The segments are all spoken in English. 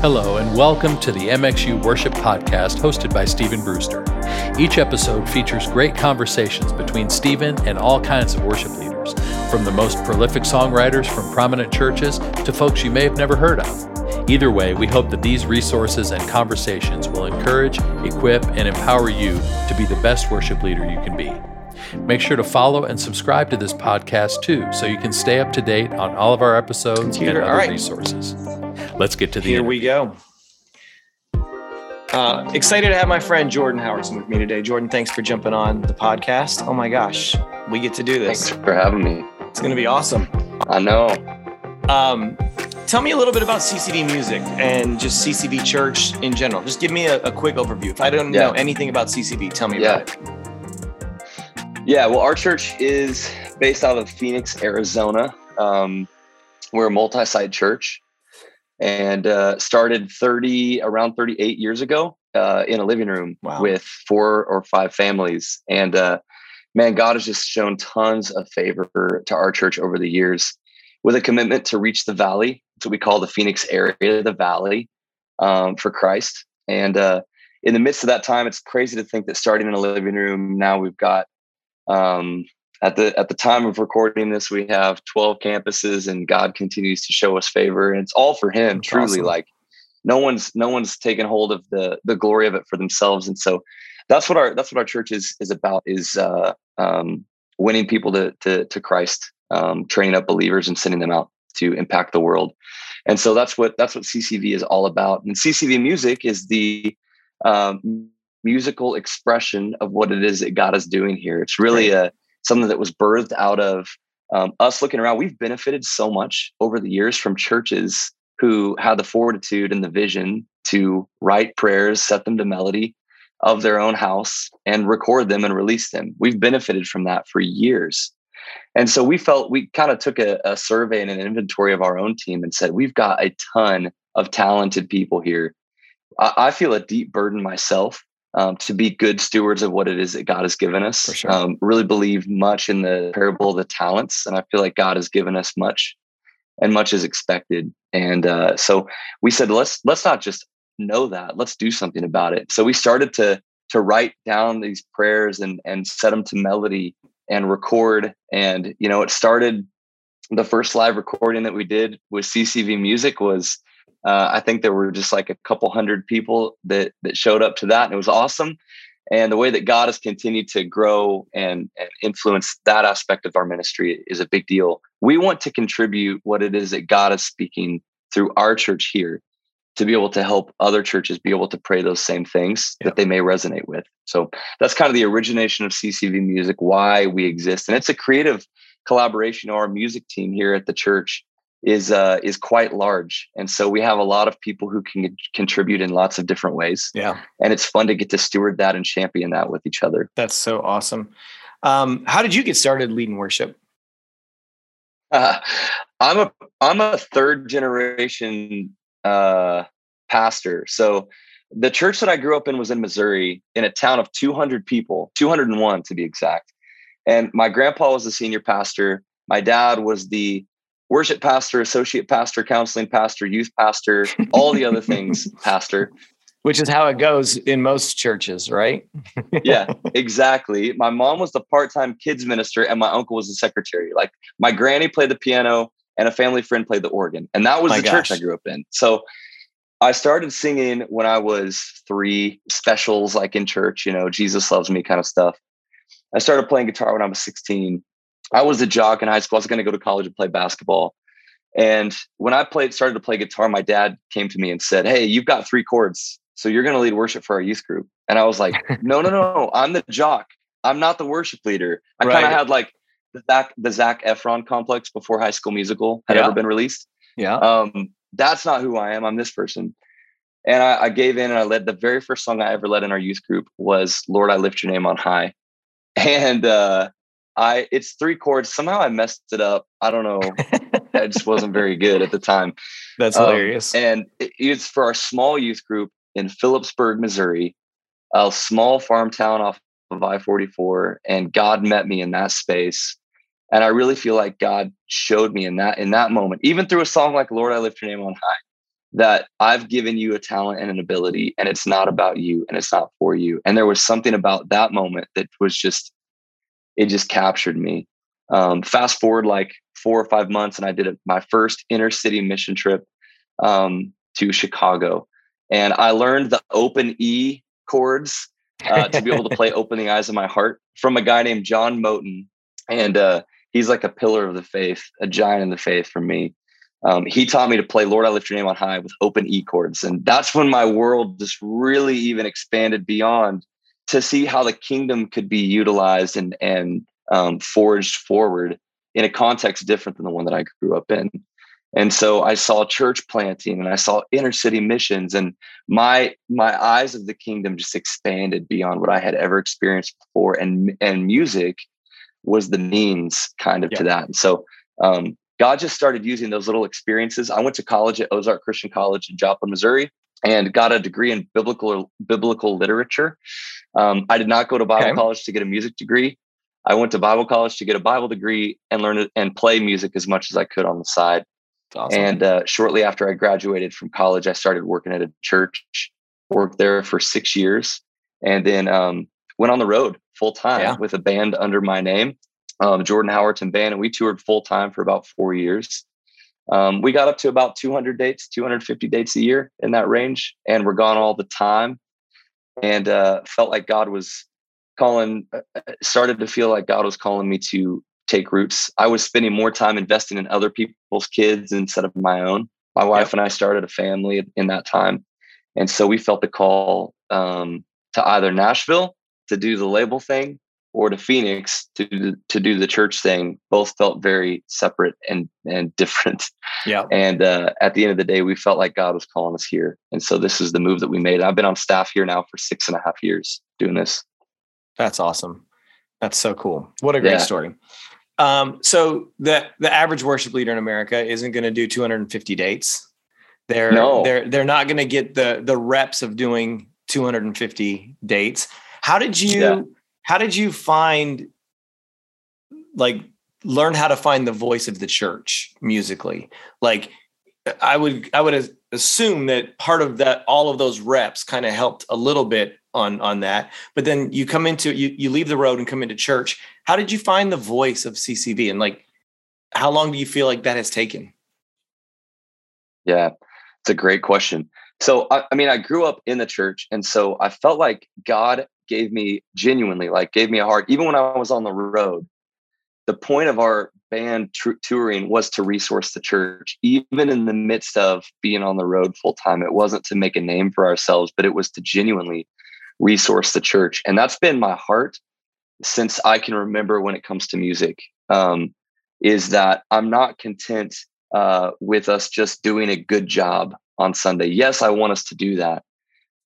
Hello, and welcome to the MXU Worship Podcast hosted by Stephen Brewster. Each episode features great conversations between Stephen and all kinds of worship leaders, from the most prolific songwriters from prominent churches to folks you may have never heard of. Either way, we hope that these resources and conversations will encourage, equip, and empower you to be the best worship leader you can be. Make sure to follow and subscribe to this podcast too, so you can stay up to date on all of our episodes Computer, and other right. resources. Let's get to the Here interview. we go. Uh, excited to have my friend Jordan Howerton with me today. Jordan, thanks for jumping on the podcast. Oh my gosh, we get to do this. Thanks for having me. It's going to be awesome. I know. Um, tell me a little bit about CCV music and just CCV church in general. Just give me a, a quick overview. If I don't Yeah. know anything about CCV, tell me Yeah. about it. Yeah, well, our church is based out of Phoenix, Arizona. Um, we're a multi-site church, and uh, started 30 around 38 years ago uh, in a living room Wow. with four or five families. And uh, man, God has just shown tons of favor to our church over the years, with a commitment to reach the valley. That's what we call the Phoenix area, the valley, um, for Christ. And uh, in the midst of that time, it's crazy to think that starting in a living room, now we've got um, at the at the time of recording this, we have 12 campuses, and God continues to show us favor, and it's all for Him. That's truly, awesome. like no one's no one's taken hold of the the glory of it for themselves, and so that's what our that's what our church is is about is uh, um, winning people to to to Christ, um, training up believers, and sending them out to impact the world. And so that's what that's what CCV is all about. And CCV music is the um, musical expression of what it is that God is doing here. It's really a something that was birthed out of um, us looking around. We've benefited so much over the years from churches who had the fortitude and the vision to write prayers, set them to melody of their own house, and record them and release them. We've benefited from that for years. And so we felt we kind of took a, a survey and an inventory of our own team and said, we've got a ton of talented people here. I, I feel a deep burden myself um, to be good stewards of what it is that God has given us. Sure. Um, really believe much in the parable of the talents, and I feel like God has given us much, and much is expected. And uh, so we said, let's let's not just know that, let's do something about it. So we started to to write down these prayers and and set them to melody and record. And you know, it started. The first live recording that we did with CCV Music was uh, I think there were just like a couple hundred people that that showed up to that, and it was awesome. And the way that God has continued to grow and, and influence that aspect of our ministry is a big deal. We want to contribute what it is that God is speaking through our church here to be able to help other churches be able to pray those same things Yeah. that they may resonate with. So that's kind of the origination of CCV music, why we exist. And it's a creative collaboration. Our music team here at the church is uh, is quite large, and so we have a lot of people who can contribute in lots of different ways, Yeah, and it's fun to get to steward that and champion that with each other. that's so awesome. Um, how did you get started leading worship? Uh, I'm a I'm a third generation uh, pastor, so the church that I grew up in was in Missouri, in a town of 200 people, 201 to be exact. And my grandpa was the senior pastor. My dad was the worship pastor, associate pastor, counseling pastor, youth pastor, all the other things pastor. Which is how it goes in most churches, right? Yeah, exactly. My mom was the part-time kids minister and my uncle was the secretary. Like my granny played the piano and a family friend played the organ. And that was My the church I grew up in. So I started singing when I was 3, specials like in church, you know, Jesus loves me kind of stuff. I started playing guitar when I was 16. I was a jock in high school. I was going to go to college and play basketball. And when I played started to play guitar, my dad came to me and said, "Hey, you've got three chords. So you're going to lead worship for our youth group." And I was like, "No, no, no. I'm the jock. I'm not the worship leader." I kind of had like the Zach the Zac Efron complex before High School Musical had Yeah. ever been released. Yeah. Um, that's not who I am. I'm this person. And I, I gave in and I led the very first song I ever led in our youth group was Lord, I lift your name on high. And uh I it's three chords. Somehow I messed it up. I don't know. I just wasn't very good at the time. That's Um, hilarious. And it- it's for our small youth group in Phillipsburg, Missouri, a small farm town off of I 44. And God met me in that space. And I really feel like God showed me in that in that moment, even through a song like Lord, I lift your name on high. that I've given you a talent and an ability, and it's not about you and it's not for you. And there was something about that moment that was just, it just captured me. Um, fast forward like four or five months, and I did my first inner city mission trip um, to Chicago. And I learned the open E chords uh, to be able to play Open the Eyes of My Heart from a guy named John Moten. And uh, he's like a pillar of the faith, a giant in the faith for me. Um, he taught me to play Lord, I Lift Your Name on High with open E chords. And that's when my world just really even expanded beyond to see how the kingdom could be utilized and, and um, forged forward in a context different than the one that I grew up in. And so I saw church planting and I saw inner city missions and my my eyes of the kingdom just expanded beyond what I had ever experienced before. And and music was the means kind of yeah. to that. And so um, God just started using those little experiences. I went to college at Ozark Christian College in Joplin, Missouri, and got a degree in biblical biblical literature. Um, I did not go to Bible okay. college to get a music degree. I went to Bible college to get a Bible degree and learn it and play music as much as I could on the side. Awesome. And uh, shortly after I graduated from college, I started working at a church, worked there for six years, and then um, went on the road full time yeah. with a band under my name, um, Jordan Howerton Band, and we toured full time for about four years. Um, we got up to about 200 dates, 250 dates a year in that range, and we're gone all the time. And uh, felt like God was calling, uh, uh, started to feel like God was calling me to take roots. I was spending more time investing in other people's kids instead of my own. My wife yep. and I started a family in that time. And so we felt the call um, to either Nashville to do the label thing or to Phoenix to to do the church thing. Both felt very separate and and different. Yeah. And uh, at the end of the day, we felt like God was calling us here, and so this is the move that we made. I've been on staff here now for six and a half years doing this. That's awesome. That's so cool. What a great yeah. story. Um, so the the average worship leader in America isn't going to do 250 dates. They're no. they're they're not going to get the the reps of doing 250 dates. How did you yeah. How did you find like learn how to find the voice of the church musically? Like I would I would assume that part of that all of those reps kind of helped a little bit on on that. But then you come into you you leave the road and come into church. How did you find the voice of CCV and like how long do you feel like that has taken? Yeah, it's a great question. So I, I mean, I grew up in the church, and so I felt like God gave me genuinely, like gave me a heart, even when I was on the road. The point of our band touring was to resource the church, even in the midst of being on the road full time. It wasn't to make a name for ourselves, but it was to genuinely resource the church. And that's been my heart since I can remember when it comes to music. Um, is that I'm not content uh, with us just doing a good job on Sunday. Yes, I want us to do that,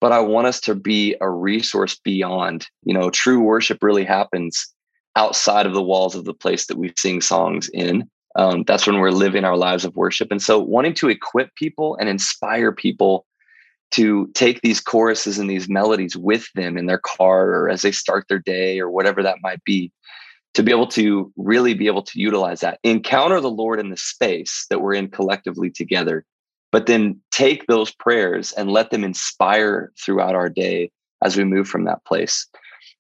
but I want us to be a resource beyond. You know, true worship really happens outside of the walls of the place that we sing songs in. Um, that's when we're living our lives of worship. And so, wanting to equip people and inspire people to take these choruses and these melodies with them in their car or as they start their day or whatever that might be, to be able to really be able to utilize that, encounter the Lord in the space that we're in collectively together, but then take those prayers and let them inspire throughout our day as we move from that place.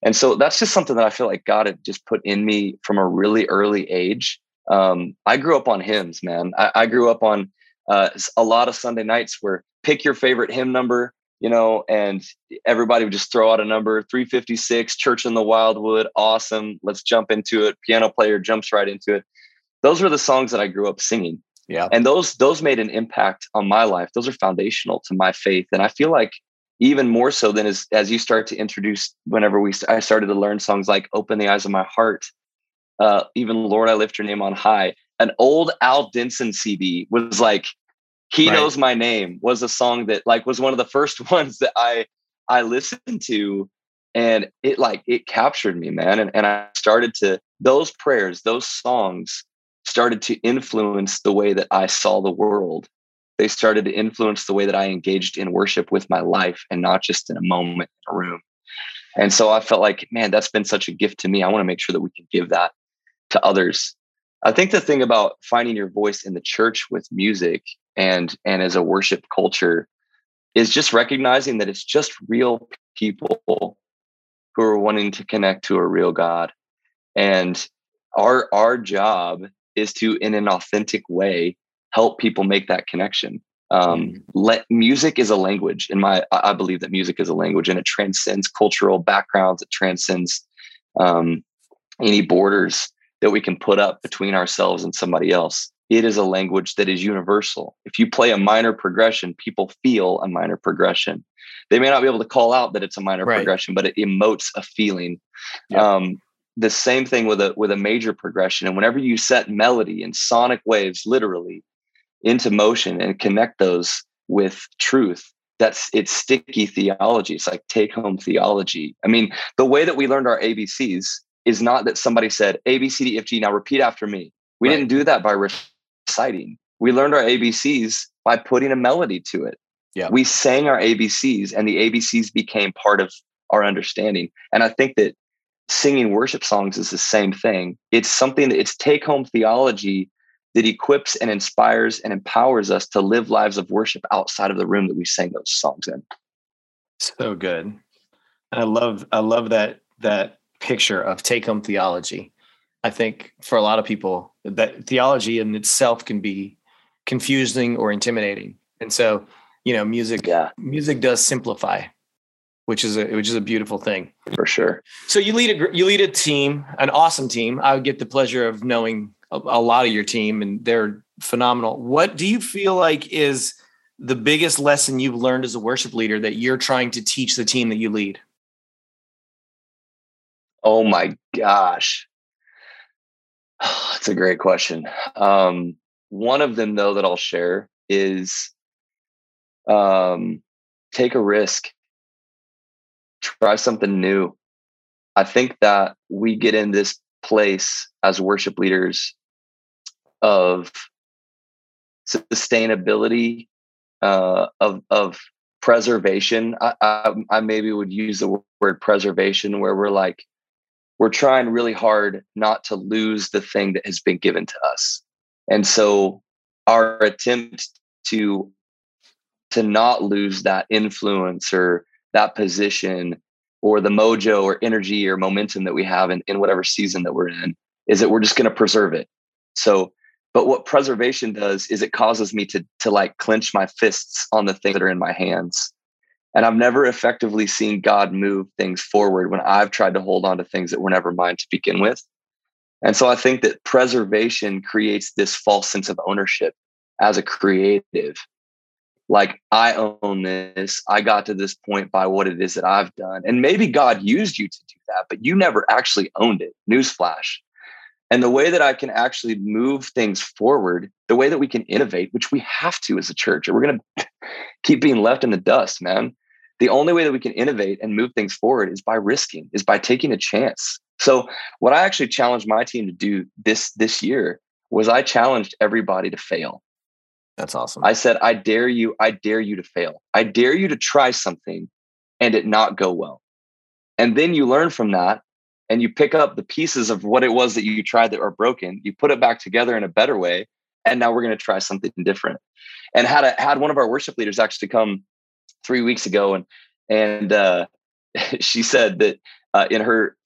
And so that's just something that I feel like God had just put in me from a really early age. Um, I grew up on hymns, man. I, I grew up on uh, a lot of Sunday nights where pick your favorite hymn number, you know, and everybody would just throw out a number 356, Church in the Wildwood, awesome. Let's jump into it. Piano player jumps right into it. Those were the songs that I grew up singing. Yeah. And those those made an impact on my life. Those are foundational to my faith. And I feel like even more so than as as you start to introduce whenever we I started to learn songs like Open the Eyes of My Heart, uh, even Lord I Lift Your Name on High. An old Al Denson CD was like He right. Knows My Name was a song that like was one of the first ones that I I listened to and it like it captured me man and, and i started to those prayers those songs started to influence the way that i saw the world they started to influence the way that I engaged in worship with my life and not just in a moment in a room. And so I felt like, man, that's been such a gift to me. I want to make sure that we can give that to others. I think the thing about finding your voice in the church with music and and as a worship culture is just recognizing that it's just real people who are wanting to connect to a real God. And our our job is to in an authentic way help people make that connection. Um, mm. let music is a language in my i believe that music is a language and it transcends cultural backgrounds it transcends um, any borders that we can put up between ourselves and somebody else it is a language that is universal if you play a minor progression people feel a minor progression they may not be able to call out that it's a minor right. progression but it emotes a feeling yeah. um, the same thing with a with a major progression. And whenever you set melody and sonic waves literally into motion and connect those with truth that's it's sticky theology. It's like take home theology. I mean the way that we learned our abcs is not that somebody said a b c d f g now repeat after me. We right. didn't do that by reciting. We learned our abcs by putting a melody to it. Yeah. We sang our abcs and the abcs became part of our understanding. And i think that singing worship songs is the same thing it's something that it's take home theology that equips and inspires and empowers us to live lives of worship outside of the room that we sang those songs in. So good. And I love I love that that picture of take home theology. I think for a lot of people that theology in itself can be confusing or intimidating. And so, you know, music yeah. music does simplify, which is a which is a beautiful thing. For sure. So you lead a you lead a team, an awesome team. I would get the pleasure of knowing a, a lot of your team, and they're phenomenal. What do you feel like is the biggest lesson you've learned as a worship leader that you're trying to teach the team that you lead? Oh my gosh. That's a great question. Um, one of them, though, that I'll share is um, take a risk, try something new. I think that we get in this place as worship leaders of sustainability uh, of of preservation. I, I, I maybe would use the word preservation, where we're like we're trying really hard not to lose the thing that has been given to us, and so our attempt to to not lose that influence or that position or the mojo or energy or momentum that we have in, in whatever season that we're in is that we're just going to preserve it so but what preservation does is it causes me to to like clench my fists on the things that are in my hands. And I've never effectively seen God move things forward when I've tried to hold on to things that were never mine to begin with. And so I think that preservation creates this false sense of ownership as a creative. Like, I own this. I got to this point by what it is that I've done. And maybe God used you to do that, but you never actually owned it. Newsflash. And the way that I can actually move things forward, the way that we can innovate, which we have to as a church, or we're going to keep being left in the dust, man. The only way that we can innovate and move things forward is by risking, is by taking a chance. So, what I actually challenged my team to do this this year was I challenged everybody to fail. That's awesome. I said, I dare you, I dare you to fail. I dare you to try something and it not go well. And then you learn from that and you pick up the pieces of what it was that you tried that are broken you put it back together in a better way and now we're going to try something different and had a, had one of our worship leaders actually come three weeks ago and and uh, she said that uh, in her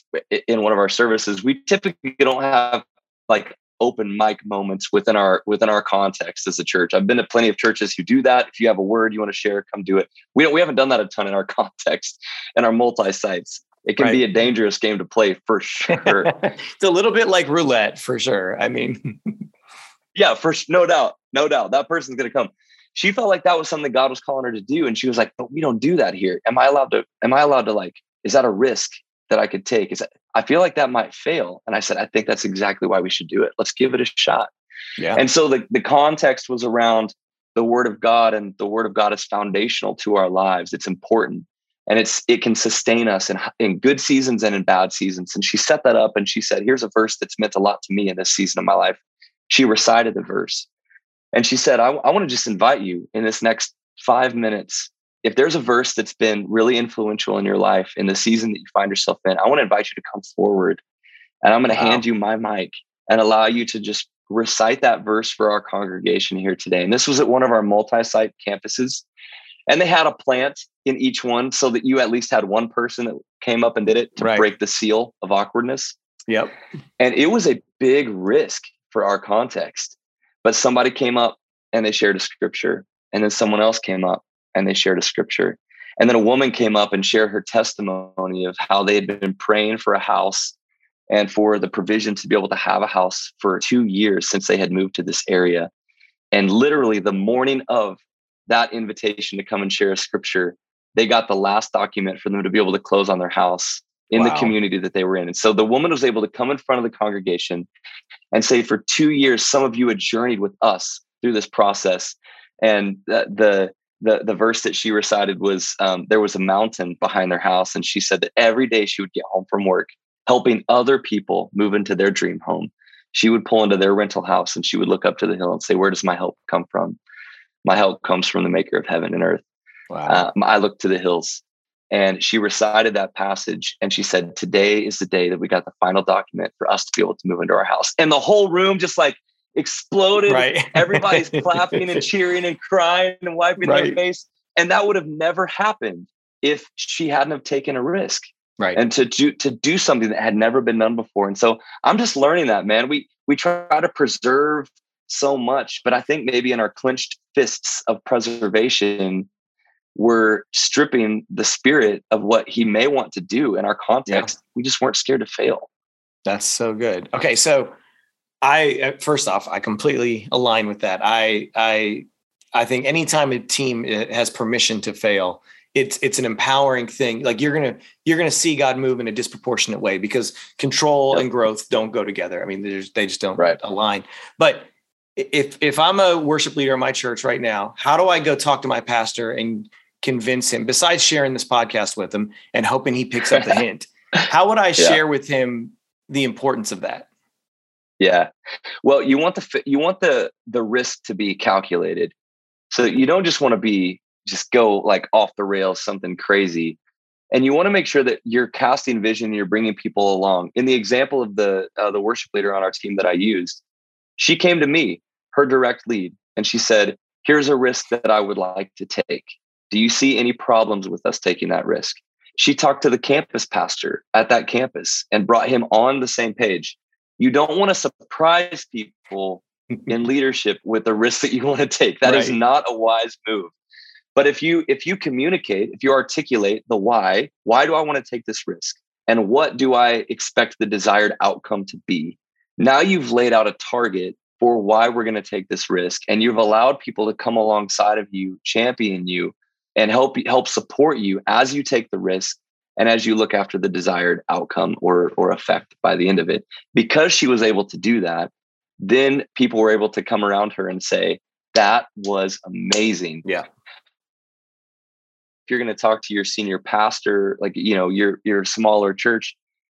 in one of our services we typically don't have like open mic moments within our within our context as a church i've been to plenty of churches who do that if you have a word you want to share come do it we don't we haven't done that a ton in our context and our multi sites it can right. be a dangerous game to play for sure. it's a little bit like roulette for sure. I mean, yeah, for no doubt, no doubt that person's going to come. She felt like that was something God was calling her to do, and she was like, "But we don't do that here. Am I allowed to? Am I allowed to like? Is that a risk that I could take? Is I feel like that might fail?" And I said, "I think that's exactly why we should do it. Let's give it a shot." Yeah. And so the the context was around the Word of God, and the Word of God is foundational to our lives. It's important and it's it can sustain us in, in good seasons and in bad seasons and she set that up and she said here's a verse that's meant a lot to me in this season of my life she recited the verse and she said i, I want to just invite you in this next five minutes if there's a verse that's been really influential in your life in the season that you find yourself in i want to invite you to come forward and i'm going to wow. hand you my mic and allow you to just recite that verse for our congregation here today. And this was at one of our multi site campuses. And they had a plant in each one so that you at least had one person that came up and did it to right. break the seal of awkwardness. Yep. And it was a big risk for our context. But somebody came up and they shared a scripture. And then someone else came up and they shared a scripture. And then a woman came up and shared her testimony of how they had been praying for a house and for the provision to be able to have a house for two years since they had moved to this area. And literally, the morning of that invitation to come and share a scripture, they got the last document for them to be able to close on their house in wow. the community that they were in. And so the woman was able to come in front of the congregation and say, For two years, some of you had journeyed with us through this process. And the, the the the verse that she recited was um, there was a mountain behind their house and she said that every day she would get home from work helping other people move into their dream home. She would pull into their rental house and she would look up to the hill and say where does my help come from? My help comes from the maker of heaven and earth. Wow. uh, i look to the hills and she recited that passage and she said today is the day that we got the final document for us to be able to move into our house. And the whole room just like exploded. Right. Everybody's clapping and cheering and crying and wiping right. their face. And that would have never happened if she hadn't have taken a risk. Right. And to do to do something that had never been done before. And so I'm just learning that, man. We we try to preserve so much, but I think maybe in our clenched fists of preservation, we're stripping the spirit of what he may want to do in our context. Yeah. We just weren't scared to fail. That's so good. Okay, so I uh, first off, I completely align with that. I I I think anytime a team uh, has permission to fail, it's it's an empowering thing. Like you're gonna you're gonna see God move in a disproportionate way because control yep. and growth don't go together. I mean, they just don't right. align. But if if I'm a worship leader in my church right now, how do I go talk to my pastor and convince him? Besides sharing this podcast with him and hoping he picks up the hint, how would I yeah. share with him the importance of that? Yeah. Well, you want the you want the the risk to be calculated. So you don't just want to be just go like off the rails something crazy. And you want to make sure that you're casting vision, you're bringing people along. In the example of the uh, the worship leader on our team that I used, she came to me, her direct lead, and she said, "Here's a risk that I would like to take. Do you see any problems with us taking that risk?" She talked to the campus pastor at that campus and brought him on the same page you don't want to surprise people in leadership with the risk that you want to take. That right. is not a wise move. But if you if you communicate, if you articulate the why, why do I want to take this risk? And what do I expect the desired outcome to be? Now you've laid out a target for why we're going to take this risk and you've allowed people to come alongside of you, champion you and help help support you as you take the risk and as you look after the desired outcome or or effect by the end of it because she was able to do that then people were able to come around her and say that was amazing. Yeah. If you're going to talk to your senior pastor like you know your your smaller church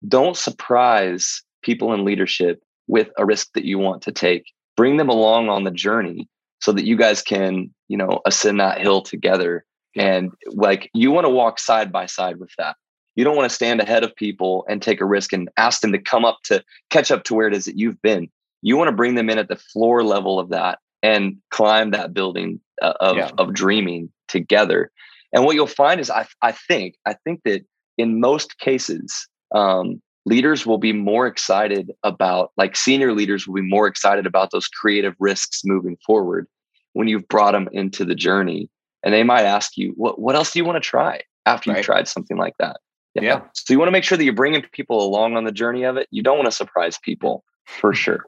don't surprise people in leadership with a risk that you want to take. Bring them along on the journey so that you guys can you know ascend that hill together. And like you want to walk side by side with that you don't want to stand ahead of people and take a risk and ask them to come up to catch up to where it is that you've been. You want to bring them in at the floor level of that and climb that building uh, of, yeah. of dreaming together. And what you'll find is, I, I think, I think that in most cases, um, leaders will be more excited about, like senior leaders will be more excited about those creative risks moving forward when you've brought them into the journey. And they might ask you, what, what else do you want to try after you've tried something like that? Yeah. yeah. So you want to make sure that you're bringing people along on the journey of it. You don't want to surprise people for sure.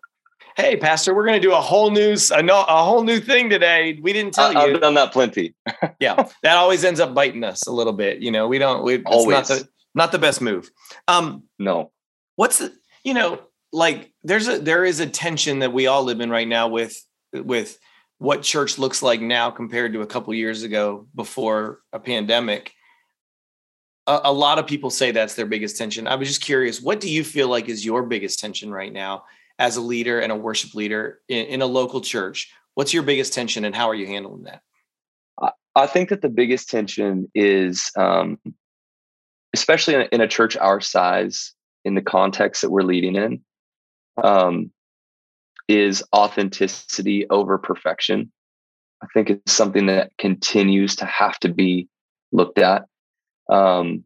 Hey, Pastor, we're going to do a whole new a, a whole new thing today. We didn't tell I, you. I've done that plenty. yeah, that always ends up biting us a little bit. You know, we don't. We, always not the not the best move. Um, no. What's the you know like there's a there is a tension that we all live in right now with with what church looks like now compared to a couple years ago before a pandemic a, a lot of people say that's their biggest tension. I was just curious, what do you feel like is your biggest tension right now as a leader and a worship leader in, in a local church? What's your biggest tension and how are you handling that? I think that the biggest tension is, um, especially in a, in a, church our size, in the context that we're leading in, um, is authenticity over perfection. I think it's something that continues to have to be looked at. Um,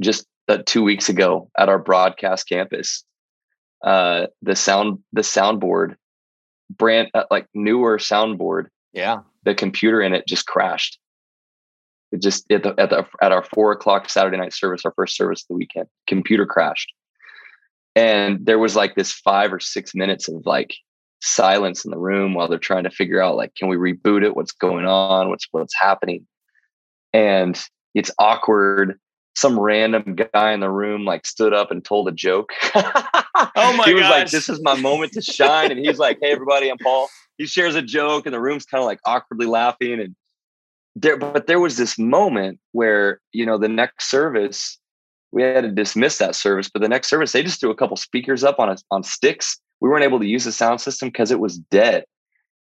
just uh, two weeks ago at our broadcast campus, uh, the sound the soundboard brand uh, like newer soundboard yeah. the computer in it just crashed. It just at the, at the at our four o'clock saturday night service our first service of the weekend computer crashed. And there was like this five or six minutes of like silence in the room while they're trying to figure out like can we reboot it? What's going on? What's what's happening? And it's awkward some random guy in the room like stood up and told a joke. oh my god. He was gosh. like, "This is my moment to shine," and he's like, "Hey, everybody, I'm Paul." He shares a joke, and the room's kind of like awkwardly laughing. And there, but there was this moment where you know the next service we had to dismiss that service, but the next service they just threw a couple speakers up on a, on sticks. We weren't able to use the sound system because it was dead,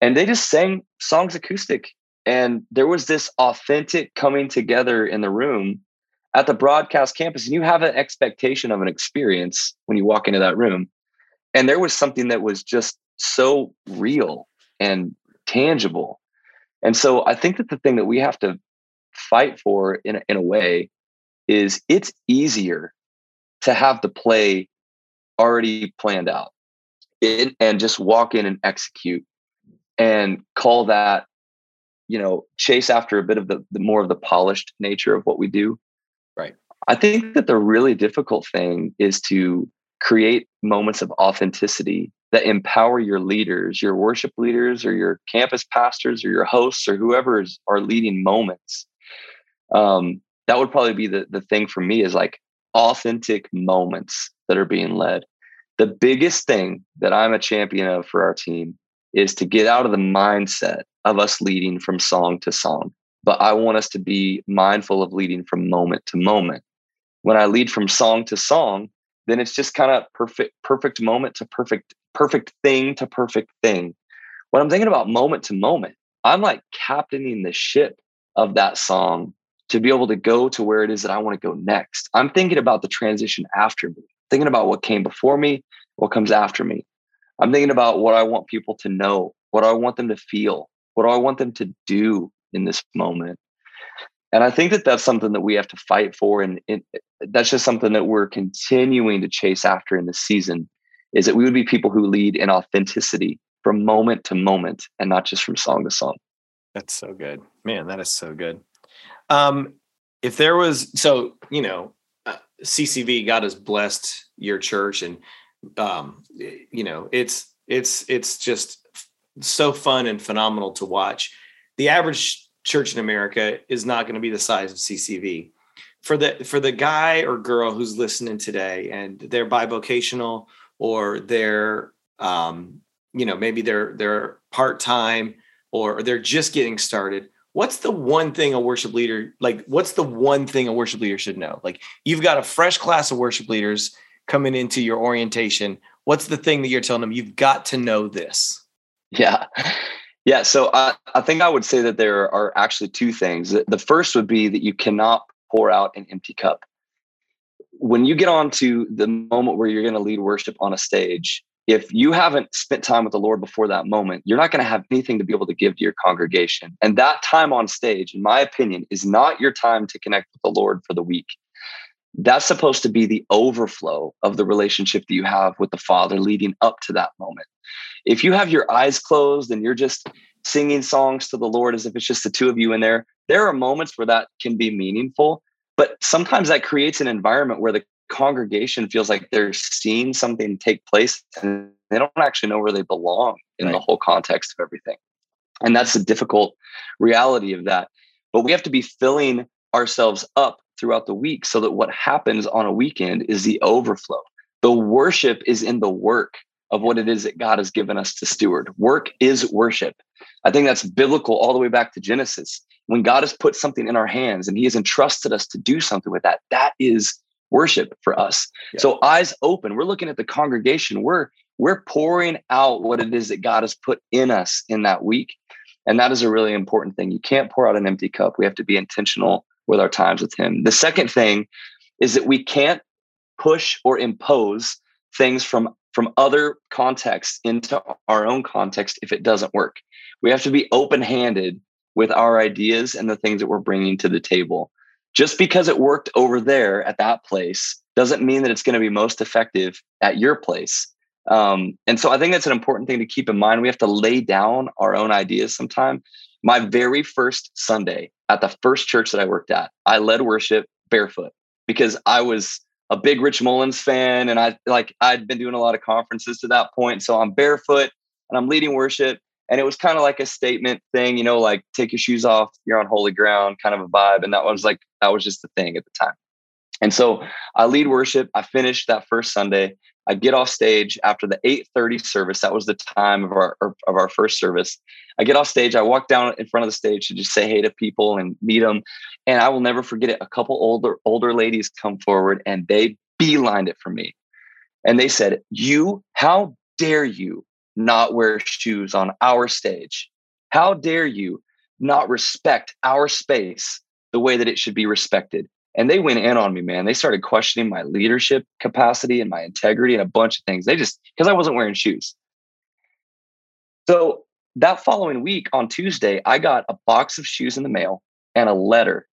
and they just sang songs acoustic. And there was this authentic coming together in the room at the broadcast campus and you have an expectation of an experience when you walk into that room and there was something that was just so real and tangible and so i think that the thing that we have to fight for in a, in a way is it's easier to have the play already planned out it, and just walk in and execute and call that you know chase after a bit of the, the more of the polished nature of what we do Right. I think that the really difficult thing is to create moments of authenticity that empower your leaders, your worship leaders, or your campus pastors, or your hosts, or whoever is, are leading moments. Um, that would probably be the, the thing for me is like authentic moments that are being led. The biggest thing that I'm a champion of for our team is to get out of the mindset of us leading from song to song but I want us to be mindful of leading from moment to moment. When I lead from song to song, then it's just kind of perfect, perfect moment to perfect, perfect thing to perfect thing. When I'm thinking about moment to moment, I'm like captaining the ship of that song to be able to go to where it is that I want to go next. I'm thinking about the transition after me, thinking about what came before me, what comes after me. I'm thinking about what I want people to know, what I want them to feel, what do I want them to do in this moment. And I think that that's something that we have to fight for. And it, that's just something that we're continuing to chase after in this season is that we would be people who lead in authenticity from moment to moment and not just from song to song. That's so good. Man, that is so good. Um, if there was, so, you know, uh, CCV, God has blessed your church and, um, you know, it's, it's, it's just so fun and phenomenal to watch. The average church in America is not going to be the size of CCV. For the for the guy or girl who's listening today and they're bivocational or they're um, you know maybe they're they're part time or they're just getting started. What's the one thing a worship leader like? What's the one thing a worship leader should know? Like you've got a fresh class of worship leaders coming into your orientation. What's the thing that you're telling them? You've got to know this. Yeah. Yeah, so I, I think I would say that there are actually two things. The first would be that you cannot pour out an empty cup. When you get on to the moment where you're going to lead worship on a stage, if you haven't spent time with the Lord before that moment, you're not going to have anything to be able to give to your congregation. And that time on stage, in my opinion, is not your time to connect with the Lord for the week. That's supposed to be the overflow of the relationship that you have with the Father leading up to that moment if you have your eyes closed and you're just singing songs to the Lord as if it's just the two of you in there, there are moments where that can be meaningful. But sometimes that creates an environment where the congregation feels like they're seeing something take place and they don't actually know where they belong in right. the whole context of everything. And that's the difficult reality of that. But we have to be filling ourselves up throughout the week so that what happens on a weekend is the overflow. The worship is in the work of what it is that God has given us to steward. Work is worship. I think that's biblical all the way back to Genesis. When God has put something in our hands and he has entrusted us to do something with that, that is worship for us. Yeah. So eyes open, we're looking at the congregation. We're we're pouring out what it is that God has put in us in that week. And that is a really important thing. You can't pour out an empty cup. We have to be intentional with our times with him. The second thing is that we can't push or impose things from from other contexts into our own context if it doesn't work. We have to be open handed with our ideas and the things that we're bringing to the table. Just because it worked over there at that place doesn't mean that it's going to be most effective at your place. Um, and so I think that's an important thing to keep in mind. We have to lay down our own ideas sometime. My very first Sunday at the first church that I worked at, I led worship barefoot because I was a big Rich Mullins fan and I like I'd been doing a lot of conferences to that point. So I'm barefoot and I'm leading worship. And it was kind of like a statement thing, you know, like take your shoes off, you're on holy ground, kind of a vibe. And that was like that was just the thing at the time. And so I lead worship. I finished that first Sunday. I get off stage after the 8:30 service. That was the time of our er, of our first service. I get off stage. I walk down in front of the stage to just say hey to people and meet them. And I will never forget it. A couple older older ladies come forward and they beelined it for me. And they said, "You, how dare you not wear shoes on our stage? How dare you not respect our space the way that it should be respected?" And they went in on me, man. They started questioning my leadership capacity and my integrity and a bunch of things. They just, because I wasn't wearing shoes. So that following week on Tuesday, I got a box of shoes in the mail and a letter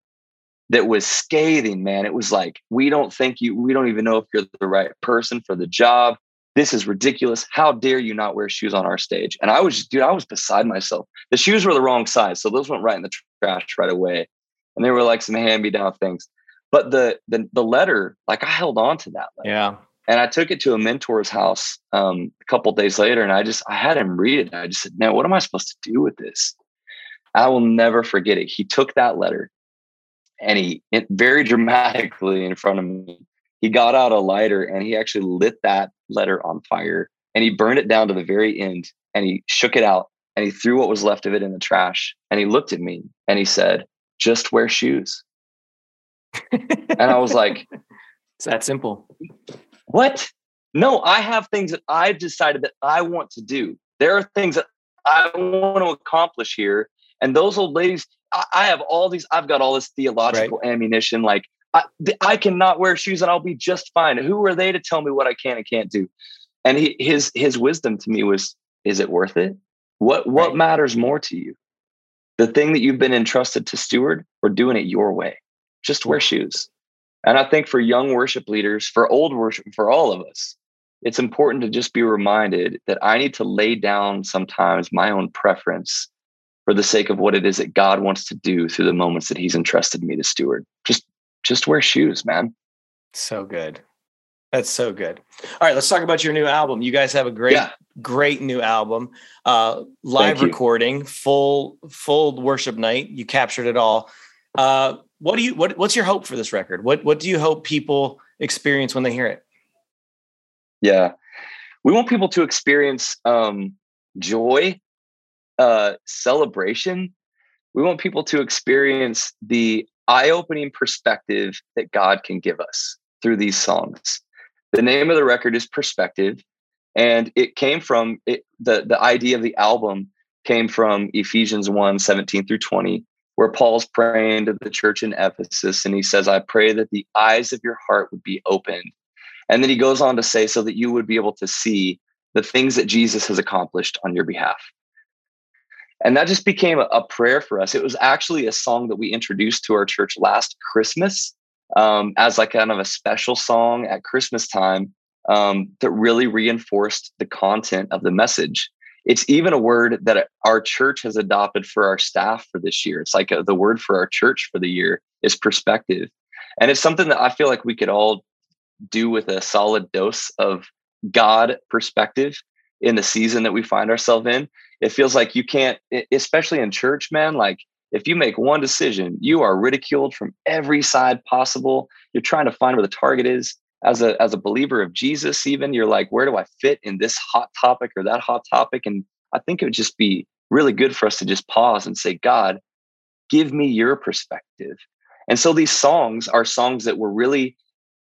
that was scathing, man. It was like, we don't think you, we don't even know if you're the right person for the job. This is ridiculous. How dare you not wear shoes on our stage? And I was just, dude, I was beside myself. The shoes were the wrong size. So those went right in the trash right away. And they were like some hand me down things. But the, the the letter, like I held on to that letter. Yeah. And I took it to a mentor's house um, a couple days later, and I just I had him read it. I just said, "Man, what am I supposed to do with this?" I will never forget it. He took that letter, and he it, very dramatically in front of me, he got out a lighter and he actually lit that letter on fire, and he burned it down to the very end, and he shook it out, and he threw what was left of it in the trash, and he looked at me and he said, "Just wear shoes." And I was like, it's that simple. What? No, I have things that I've decided that I want to do. There are things that I want to accomplish here. And those old ladies, I, I have all these, I've got all this theological right. ammunition. Like, I, I cannot wear shoes and I'll be just fine. Who are they to tell me what I can and can't do? And he, his his wisdom to me was, is it worth it? What what right. matters more to you? The thing that you've been entrusted to steward or doing it your way? Just wear shoes. And I think for young worship leaders, for old worship, for all of us, it's important to just be reminded that I need to lay down sometimes my own preference for the sake of what it is that God wants to do through the moments that He's entrusted me to steward. Just, just wear shoes, man. So good. That's so good. All right, let's talk about your new album. You guys have a great, yeah. great new album. Uh, live recording, full, full worship night. You captured it all. Uh, what do you what what's your hope for this record? What what do you hope people experience when they hear it? Yeah. We want people to experience um joy, uh celebration. We want people to experience the eye-opening perspective that God can give us through these songs. The name of the record is Perspective and it came from it, the the idea of the album came from Ephesians 1 17 through 20 where Paul's praying to the church in Ephesus and he says, I pray that the eyes of your heart would be opened. And then he goes on to say, so that you would be able to see the things that Jesus has accomplished on your behalf. And that just became a, prayer for us. It was actually a song that we introduced to our church last Christmas um, as like kind of a special song at Christmas time um, that really reinforced the content of the message it's even a word that our church has adopted for our staff for this year. It's like a, the word for our church for the year is perspective. And it's something that I feel like we could all do with a solid dose of God perspective in the season that we find ourselves in. It feels like you can't, especially in church, man, like if you make one decision, you are ridiculed from every side possible. You're trying to find where the target is as a as a believer of Jesus, even you're like, where do I fit in this hot topic or that hot topic? And I think it would just be really good for us to just pause and say, God, give me your perspective. And so these songs are songs that were really,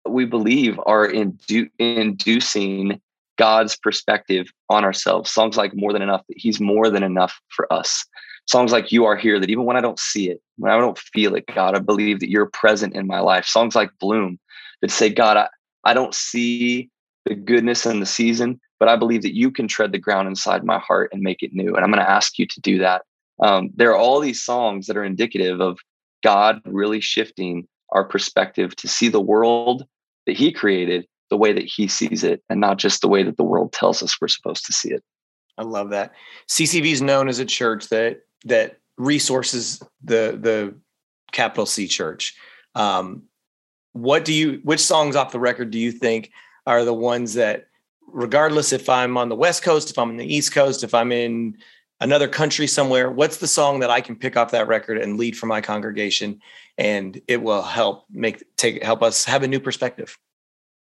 we believe, are indu- inducing God's perspective on ourselves. Songs like More Than Enough, that He's more than enough for us. Songs like You Are Here, that even when I don't see it, when I don't feel it, God, I believe that you're present in my life. Songs like Bloom, that say, God, I, I don't see the goodness and the season, but I believe that you can tread the ground inside my heart and make it new. And I'm going to ask you to do that. Um, there are all these songs that are indicative of God really shifting our perspective to see the world that He created the way that He sees it and not just the way that the world tells us we're supposed to see it. I love that. CCV is known as a church that that resources the the capital C church. Um, what do you which songs off the record do you think are the ones that regardless if i'm on the west coast if i'm on the east coast if i'm in another country somewhere what's the song that i can pick off that record and lead for my congregation? And it will help make take help us have a new perspective.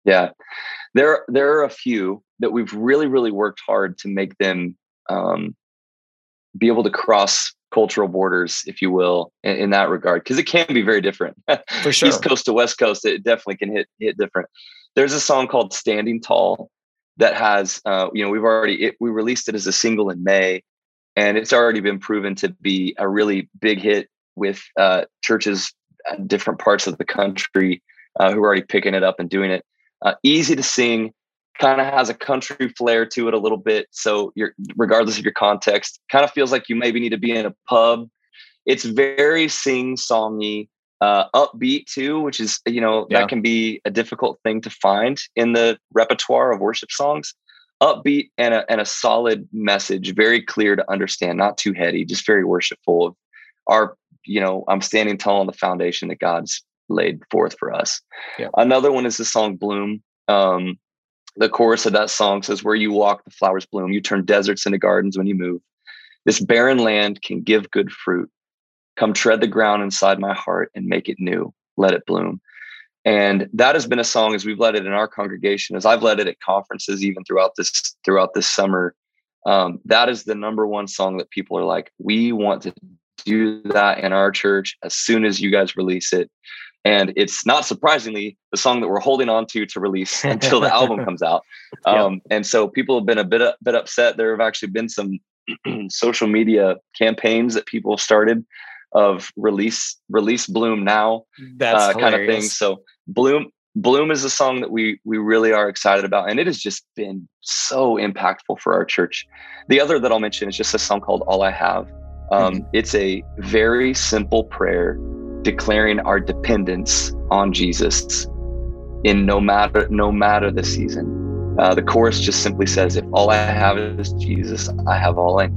Yeah. There there are a few that we've really really worked hard to make them um, be able to cross cultural borders, if you will, in, in that regard, because it can be very different. For sure, East Coast to West Coast, it definitely can hit hit different. There's a song called "Standing Tall" that has, uh, you know, we've already it, we released it as a single in May, and it's already been proven to be a really big hit with uh, churches different parts of the country uh, who are already picking it up and doing it. Uh, easy to sing kind of has a country flair to it a little bit. So you're regardless of your context, kind of feels like you maybe need to be in a pub. It's very sing-songy, uh, upbeat too, which is you know yeah. that can be a difficult thing to find in the repertoire of worship songs. Upbeat and a and a solid message, very clear to understand, not too heady, just very worshipful of our. You know, I'm standing tall on the foundation that God's laid forth for us. Yeah. Another one is the song Bloom. Um, the chorus of that song says, Where you walk, the flowers bloom. You turn deserts into gardens when you move. This barren land can give good fruit. Come tread the ground inside my heart and make it new. Let it bloom. And that has been a song as we've led it in our congregation, as I've led it at conferences, even throughout this throughout this summer. Um, that is the number one song that people are like, we want to do that in our church as soon as you guys release it and it's not surprisingly the song that we're holding on to to release until the album comes out. Um, And so people have been a bit a bit upset. There have actually been some social media campaigns that people have started of release release Bloom now, uh, kind of thing. So Bloom Bloom is a song that we we really are excited about, and it has just been so impactful for our church. The other that I'll mention is just a song called "All I Have." Um, mm-hmm. It's a very simple prayer declaring our dependence on Jesus in no matter no matter the season. Uh, the chorus just simply says, "If all I have is Jesus, I have all I.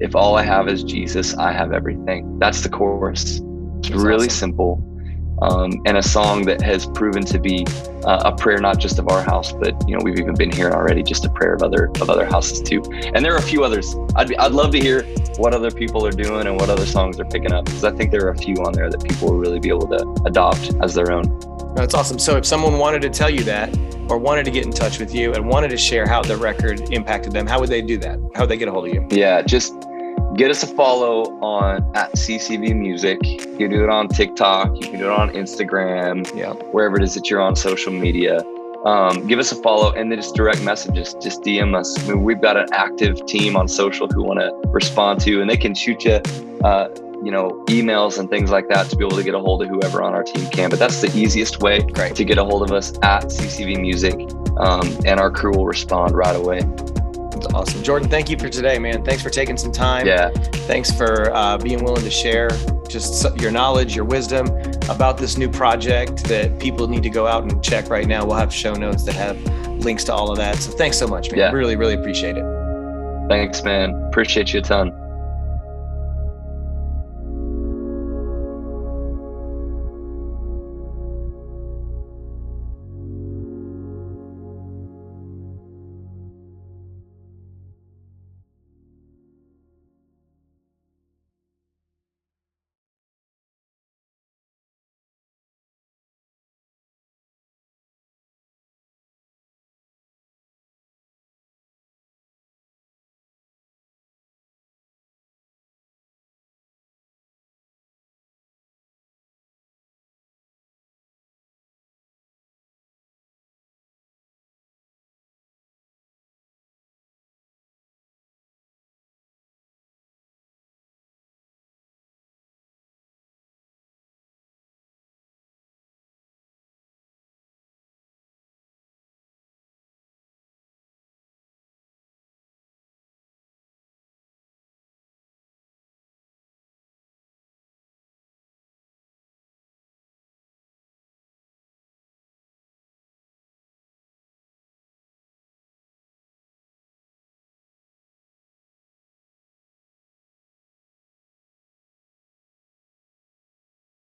If all I have is Jesus, I have everything." That's the chorus. It's That's really awesome. simple, um, and a song that has proven to be uh, a prayer not just of our house, but you know we've even been hearing already just a prayer of other of other houses too. And there are a few others. I'd be, I'd love to hear what other people are doing and what other songs they're picking up because I think there are a few on there that people will really be able to adopt as their own. That's awesome. So if someone wanted to tell you that or wanted to get in touch with you and wanted to share how the record impacted them, how would they do that? How would they get a hold of you? Yeah, just get us a follow on at CCV Music. You can do it on TikTok. You can do it on Instagram. Yeah. Wherever it is that you're on social media. Um, give us a follow and then just direct messages. Just DM us. I mean, we've got an active team on social who want to respond to, you, and they can shoot you, uh, you know, emails and things like that to be able to get a hold of whoever on our team can. But that's the easiest way Great. to get a hold of us at CCV Music, um, and our crew will respond right away. That's awesome. Jordan, thank you for today, man. Thanks for taking some time. Yeah. Thanks for uh, being willing to share just your knowledge, your wisdom about this new project that people need to go out and check right now. We'll have show notes that have links to all of that. So thanks so much, man. Yeah. Really, really appreciate it. Thanks, man. Appreciate you a ton.